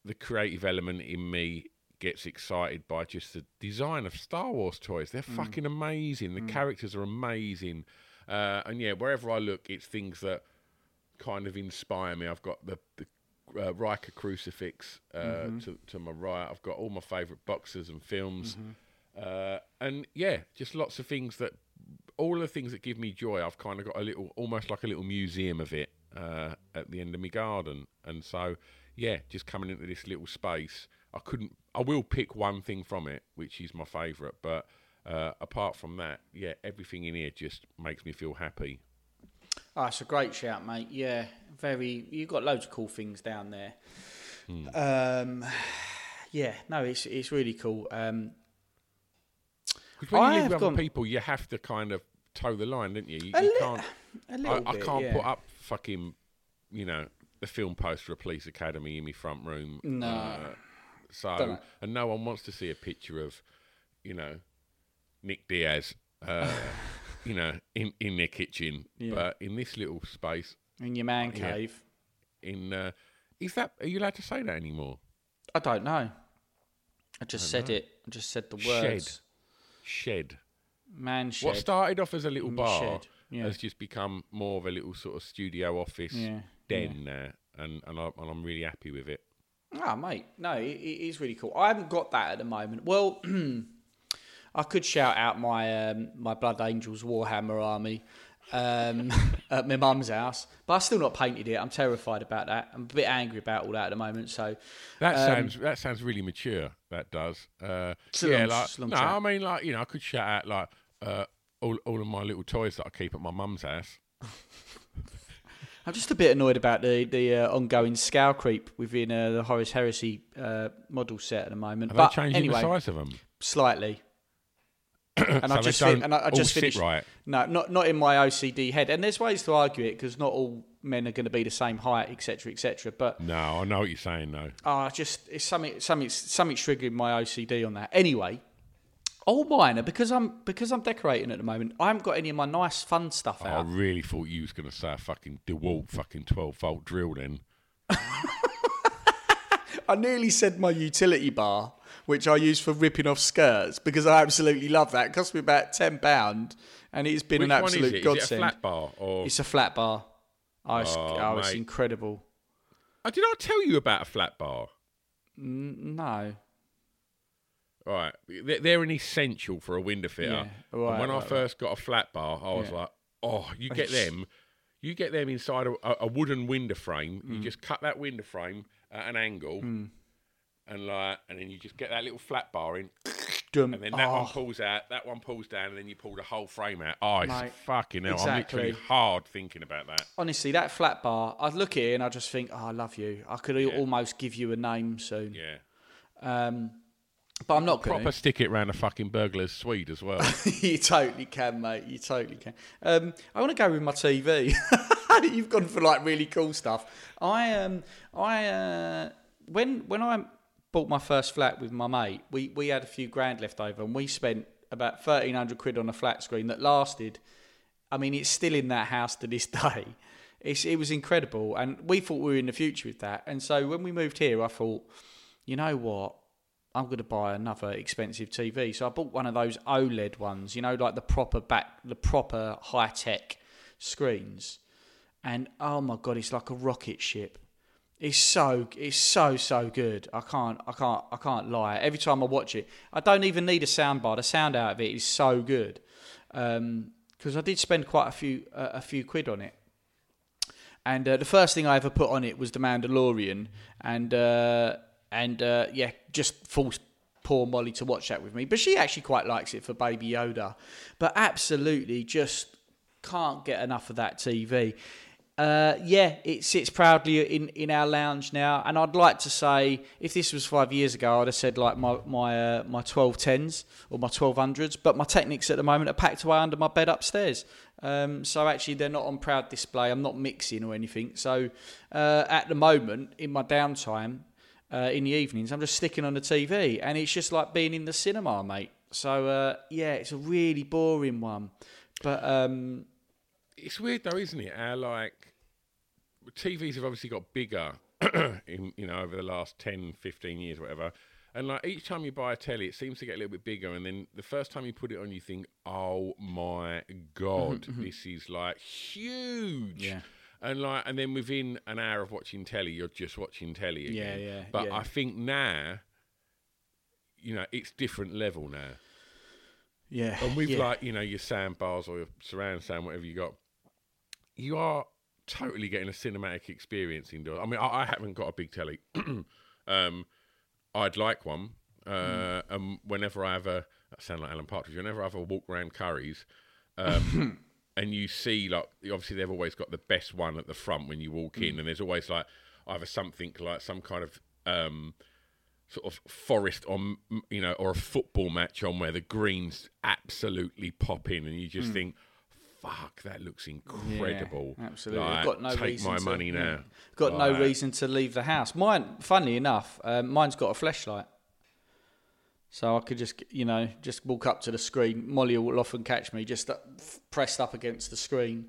the creative element in me gets excited by just the design of Star Wars toys. They're Mm. fucking amazing. The Mm. characters are amazing, uh, and yeah, wherever I look, it's things that kind of inspire me. I've got the, the uh, Riker crucifix uh, Mhm. to, to my right. I've got all my favourite boxes and films, Mhm. Uh, and yeah, just lots of things that all the things that give me joy. I've kind of got a little, almost like a little museum of it uh, at the end of my garden, and so yeah, just coming into this little space, I couldn't. I will pick one thing from it, which is my favourite, but. Uh, apart from that, yeah, everything in here just makes me feel happy. Oh, it's a great shout, mate. Yeah, very. You've got loads of cool things down there. Hmm. Um, yeah, no, it's it's really cool. Um, Because when I you live with other people, you have to kind of toe the line, don't you? You, A you li- can't. a little I, I can't yeah. put up fucking, you know, the film poster of Police Academy in my front room. No. Uh, so, and no one wants to see a picture of, you know, Nick Diaz, uh, you know, in in their kitchen. Yeah. But in this little space, in your man yeah, cave. in uh, is that are you allowed to say that anymore? I don't know. I just Don't said know. it. I just said the words. Shed. Man shed. What started off as a little Mm, bar shed, yeah. has just become more of a little sort of studio office Yeah, den now, and and, I, and I'm really happy with it. Ah, mate, no, it, it is really cool. I haven't got that at the moment. Well, I could shout out my um, my Blood Angels Warhammer army um, at my mum's house, but I've still not painted it. I'm terrified about that. I'm a bit angry about all that at the moment. So That um, sounds that sounds really mature. That does. Uh, yeah, long- like no. I mean like you know I could shout out like uh, all all of my little toys that I keep at my mum's house. I'm just a bit annoyed about the the uh, ongoing scale creep within uh, the Horus Heresy uh, model set at the moment. Are but they changing anyway, the size of them? slightly. And So I just fin- and I, I just finished. right? No, not not in my OCD head. And there's ways to argue it because not all men are going to be the same height, etc., etc. But No, I know what you're saying though. Ah, just it's something, something, something triggering my OCD on that. Anyway, all mine are because I'm because I'm decorating at the moment. I haven't got any of my nice fun stuff Oh, I really thought you was going to say a fucking DeWalt fucking 12 volt drill then. I nearly said my utility bar, which I use for ripping off skirts because I absolutely love that. It cost me about ten pound, and it's been Which an one is absolute it? Is it a godsend. flat bar or- It's a flat bar. I was, Oh, oh, it's incredible. Oh, did I tell you about a flat bar? N- no. Right, they're, they're an essential for a window fitter. Yeah, and right, when I right, first got a flat bar, I was Yeah. like, "Oh, you get them, you get them inside a, a wooden window frame. You Mm. just cut that window frame at an angle, and like, and then you just get that little flat bar in, Dum. and then that one Oh. pulls out, that one pulls down, and then you pull the whole frame out. Oh, it's Mate, fucking hell! I'm literally hard thinking about that. Honestly, that flat bar, I'd look at it and I just think, oh, I love you. I could almost give you a name soon. Yeah, Um, but I'm not going proper stick it around a fucking burglar's suite as well. you totally can, mate. You totally can. Um, I want to go with my TV. You've gone for like really cool stuff. I um, I uh, when when I bought my first flat with my mate, we we had a few grand left over, and we spent about thirteen hundred quid on a flat screen that lasted. I mean, it's still in that house to this day. It's, it was incredible, and we thought we were in the future with that. And so when we moved here, I thought, you know what? I'm going to buy another expensive TV. So I bought one of those OLED ones, you know, like the proper back, the proper high tech screens. And oh my god, it's like a rocket ship. It's so, it's so, so good. I can't, I can't, I can't lie. Every time I watch it, I don't even need a sound bar. The sound out of it is so good. Because I did spend quite a few, uh, a few quid on it. And uh, the first thing I ever put on it was the Mandalorian, and uh, and uh, yeah, just forced poor Molly to watch that with me. But she actually quite likes it for Baby Yoda. But absolutely, just can't get enough of that TV. Uh, yeah, it sits proudly in, in our lounge now, and I'd like to say, if this was five years ago, I'd have said like my my uh, my twelve tens or my twelve hundreds, but my Technics at the moment are packed away under my bed upstairs. Um, so actually, they're not on proud display. I'm not mixing or anything. So uh, at the moment, in my downtime, uh, in the evenings, I'm just sticking on the TV, and it's just like being in the cinema, mate. So uh, yeah, it's a really boring one, but um, it's weird though, isn't it? Like TVs have obviously got bigger in you know over the last 10, 15 years, whatever. And like each time you buy a telly, it seems to get a little bit bigger, and then the first time you put it on, you think, "Oh my god, mm-hmm, mm-hmm. this is like huge." Yeah. And like, and then within an hour of watching telly, you're just watching telly Yeah, again. yeah, But yeah. I think now, you know, it's different level now. yeah, And with yeah. like, you know, your sound bars or your surround sound, whatever you got, you are totally getting a cinematic experience indoors. I mean, I, I haven't got a big telly. um, I'd like one. Uh, And whenever I have a, that sound like Alan Partridge, whenever I have a walk around Curry's, um, and you see like obviously they've always got the best one at the front when you walk in, and there's always like either something like some kind of um, sort of forest on you know or a football match on where the greens absolutely pop in and you just think fuck that looks incredible Yeah, absolutely. Like, I've got no take reason my to- money yeah. now Got no reason to leave the house. Mine, funnily enough, um, mine's got a flashlight. So I could just, you know, just walk up to the screen. Molly will often catch me just up, pressed up against the screen,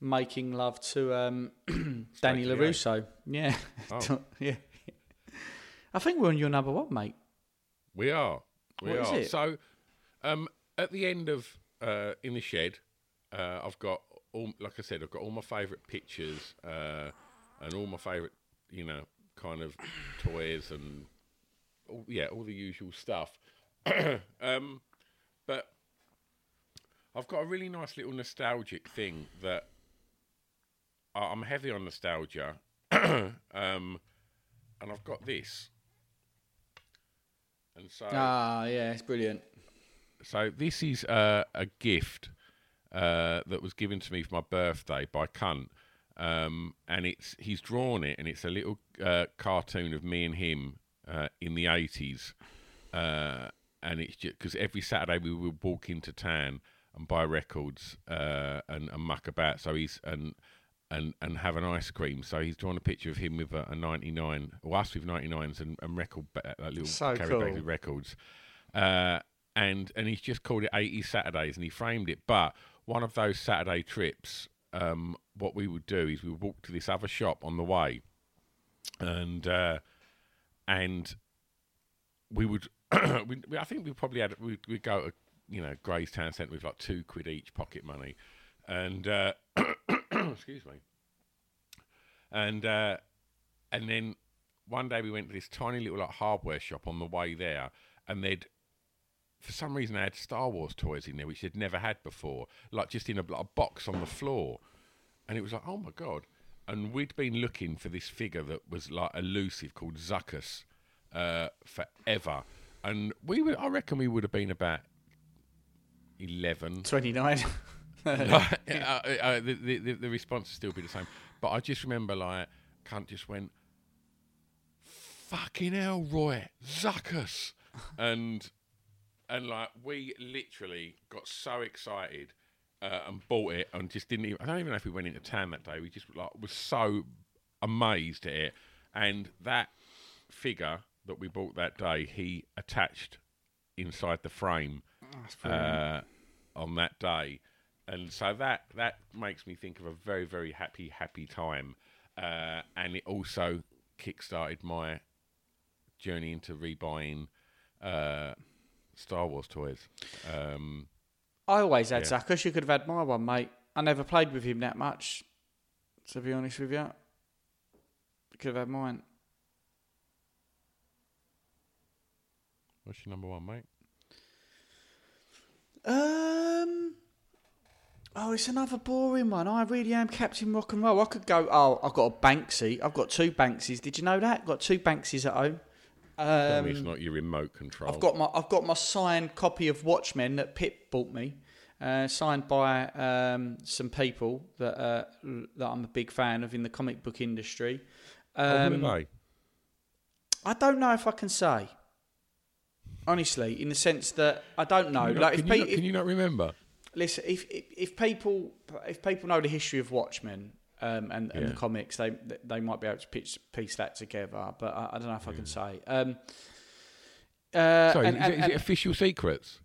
making love to um, Danny LaRusso. Yeah. Oh. yeah. I think we're on your number one, mate. we are we What is are it? so um, at the end of uh, in the shed uh, I've got all like I said I've got all my favourite pictures uh, and all my favourite you know kind of toys and all, yeah, all the usual stuff. um, but I've got a really nice little nostalgic thing that I'm heavy on nostalgia, um, and I've got this. And so, Ah, yeah, it's brilliant. so this is uh, a gift uh, that was given to me for my birthday by Cunt, um, and it's he's drawn it, and it's a little uh, cartoon of me and him uh, in the eighties, uh, and it's just because every Saturday we would walk into town and buy records uh, and, and muck about. So he's and and and have an ice cream. So he's drawn a picture of him with a, a ninety nine, or us with ninety nines and, and record ba- like little So carry cool. bags with records. Uh, and and he's just called it 80 Saturdays and he framed it. But one of those Saturday trips, um, what we would do is we would walk to this other shop on the way, and uh, and we would. we, I think we probably had we we go to you know Grays Town Centre with like two quid each pocket money, and uh, excuse me, and uh, and then one day we went to this tiny little like hardware shop on the way there, and they'd for some reason they had Star Wars toys in there which they'd never had before, like just in a, like a box on the floor, and it was like oh my god. And we'd been looking for this figure that was like elusive called Zuckuss uh, forever, and we were I reckon we would have been about eleven. 29. uh, uh, the, the, the, the response would still be the same. But I just remember, like, cunt just went, fucking hell, Roy, Zuckuss. and, and, like, we literally got so excited uh, and bought it and just didn't even, I don't even know if we went into town that day. We just, like, was so amazed at it. And that figure that we bought that day, he attached inside the frame uh, on that day, and so that that makes me think of a very very happy happy time, uh, and it also kick-started my journey into rebuying uh, Star Wars toys. Um, I always had Yeah. Zuckuss. You could have had my one, mate. I never played with him that much, to be honest with you. You could have had mine. what's your number one, mate? Um. Oh, it's another boring one. I really am Captain Rock and Roll. I could go. Oh, I've got a Banksy. I've got two Banksies. Did you know that? got two Banksies at home. Tell me Um, it's not your remote control. I've got my I've got my signed copy of Watchmen that Pip bought me, uh, signed by um, some people that uh, that I'm a big fan of in the comic book industry. Oh, who Um, are they? I don't know if I can say. Honestly, in the sense that I don't know. Can you not- like if, can, you pe- not, if can you not remember? listen, if, if if people if people know the history of Watchmen um, and, and Yeah. the comics, they they might be able to piece, piece that together. But I, I don't know if I can say. Um, uh, Sorry, and- is, and- it, is it official secrets?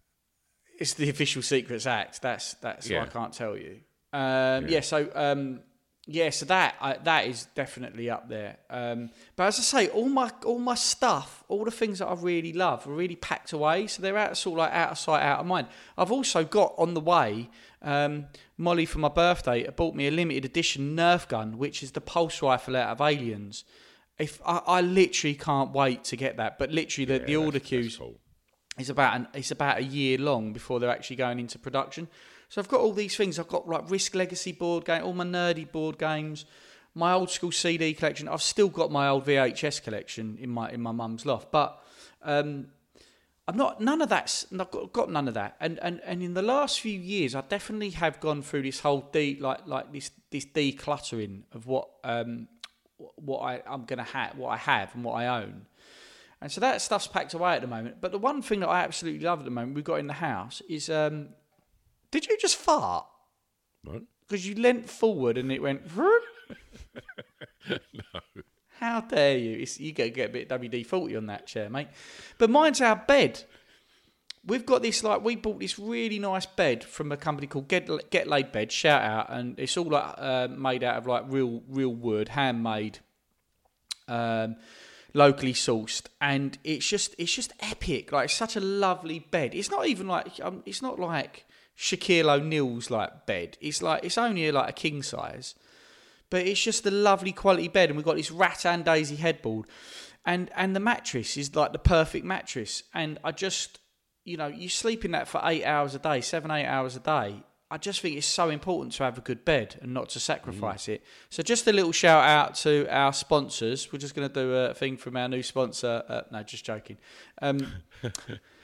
it's the official Secrets Act. That's that's Yeah. I can't tell you. Um, yeah. So um, yeah. So that I, that is definitely up there. Um, but as I say, all my all my stuff, all the things that I really love, are really packed away. So they're out sort of like out of sight, out of mind. I've also got on the way. Um, Molly for my birthday bought me a limited edition Nerf gun, which is the pulse rifle out of Aliens. If I, I literally can't wait to get that, but literally the, the order queues cool. it's about an, it's about a year long before they're actually going into production. So I've got all these things. I've got like Risk Legacy board game, all my nerdy board games, my old school CD collection. I've still got my old VHS collection in my in my mum's loft, but um, I'm not none of that's I've got, got none of that. And, and and in the last few years, I definitely have gone through this whole de like like this this decluttering of what um what I I'm gonna have what I have and what I own. And so that stuff's packed away at the moment. But the one thing that I absolutely love at the moment we've got in the house is um, did you just fart? What? Because you leant forward and it went. "Vroom." How dare you? It's, you get get a bit WD forty on that chair, mate. But mine's our bed. We've got this like we bought this really nice bed from a company called Get Get Laid Bed. Shout out, and it's all like uh, made out of like real real wood, handmade um, locally sourced, and it's just it's just epic. Like it's such a lovely bed. It's not even like um, it's not like Shaquille O'Neal's like bed. It's like it's only like a king size, but it's just a lovely quality bed, and we've got this rattan daisy headboard, and and the mattress is like the perfect mattress, and I just, you know, you sleep in that for eight hours a day, seven eight hours a day. I just think it's so important to have a good bed and not to sacrifice it. So just a little shout out to our sponsors. We're just going to do a thing from our new sponsor. Uh, no, just joking. Um,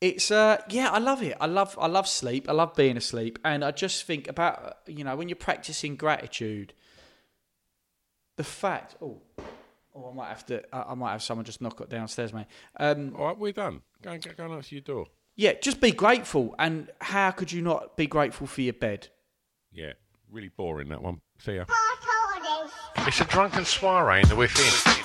it's uh yeah i love it i love i love sleep i love being asleep and i just think about you know when you're practicing gratitude the fact oh oh i might have to i I might have someone just knock it downstairs mate um All right, we're done. Go and, go and answer your door. yeah just be grateful and how could you not be grateful for your bed Yeah, really boring that one. See ya. It's a drunken soiree in the within.